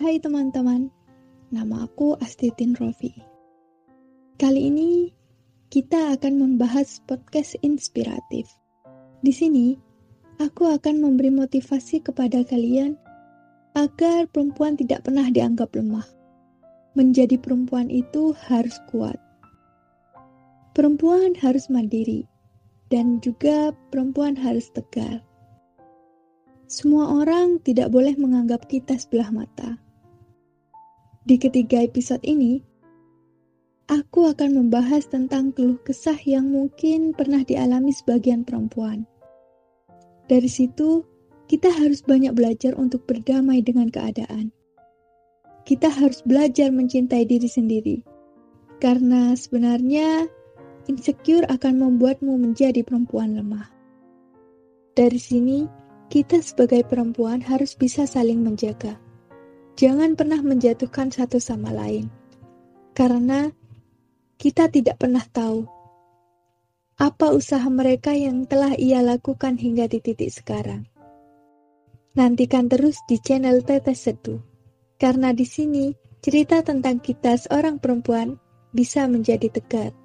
Hai teman-teman, nama aku Astitin Rofi. Kali ini kita akan membahas podcast inspiratif. Di sini, aku akan memberi motivasi kepada kalian agar perempuan tidak pernah dianggap lemah. Menjadi perempuan itu harus kuat. Perempuan harus mandiri, dan juga perempuan harus tegar. Semua orang tidak boleh menganggap kita sebelah mata. Di ketiga episode ini, aku akan membahas tentang keluh kesah yang mungkin pernah dialami sebagian perempuan. Dari situ, kita harus banyak belajar untuk berdamai dengan keadaan. Kita harus belajar mencintai diri sendiri, karena sebenarnya insecure akan membuatmu menjadi perempuan lemah. Dari sini, kita sebagai perempuan harus bisa saling menjaga. Jangan pernah menjatuhkan satu sama lain, karena kita tidak pernah tahu apa usaha mereka yang telah ia lakukan hingga di titik sekarang. Nantikan terus di channel Tetes Seduh, karena di sini cerita tentang kita seorang perempuan bisa menjadi tegar.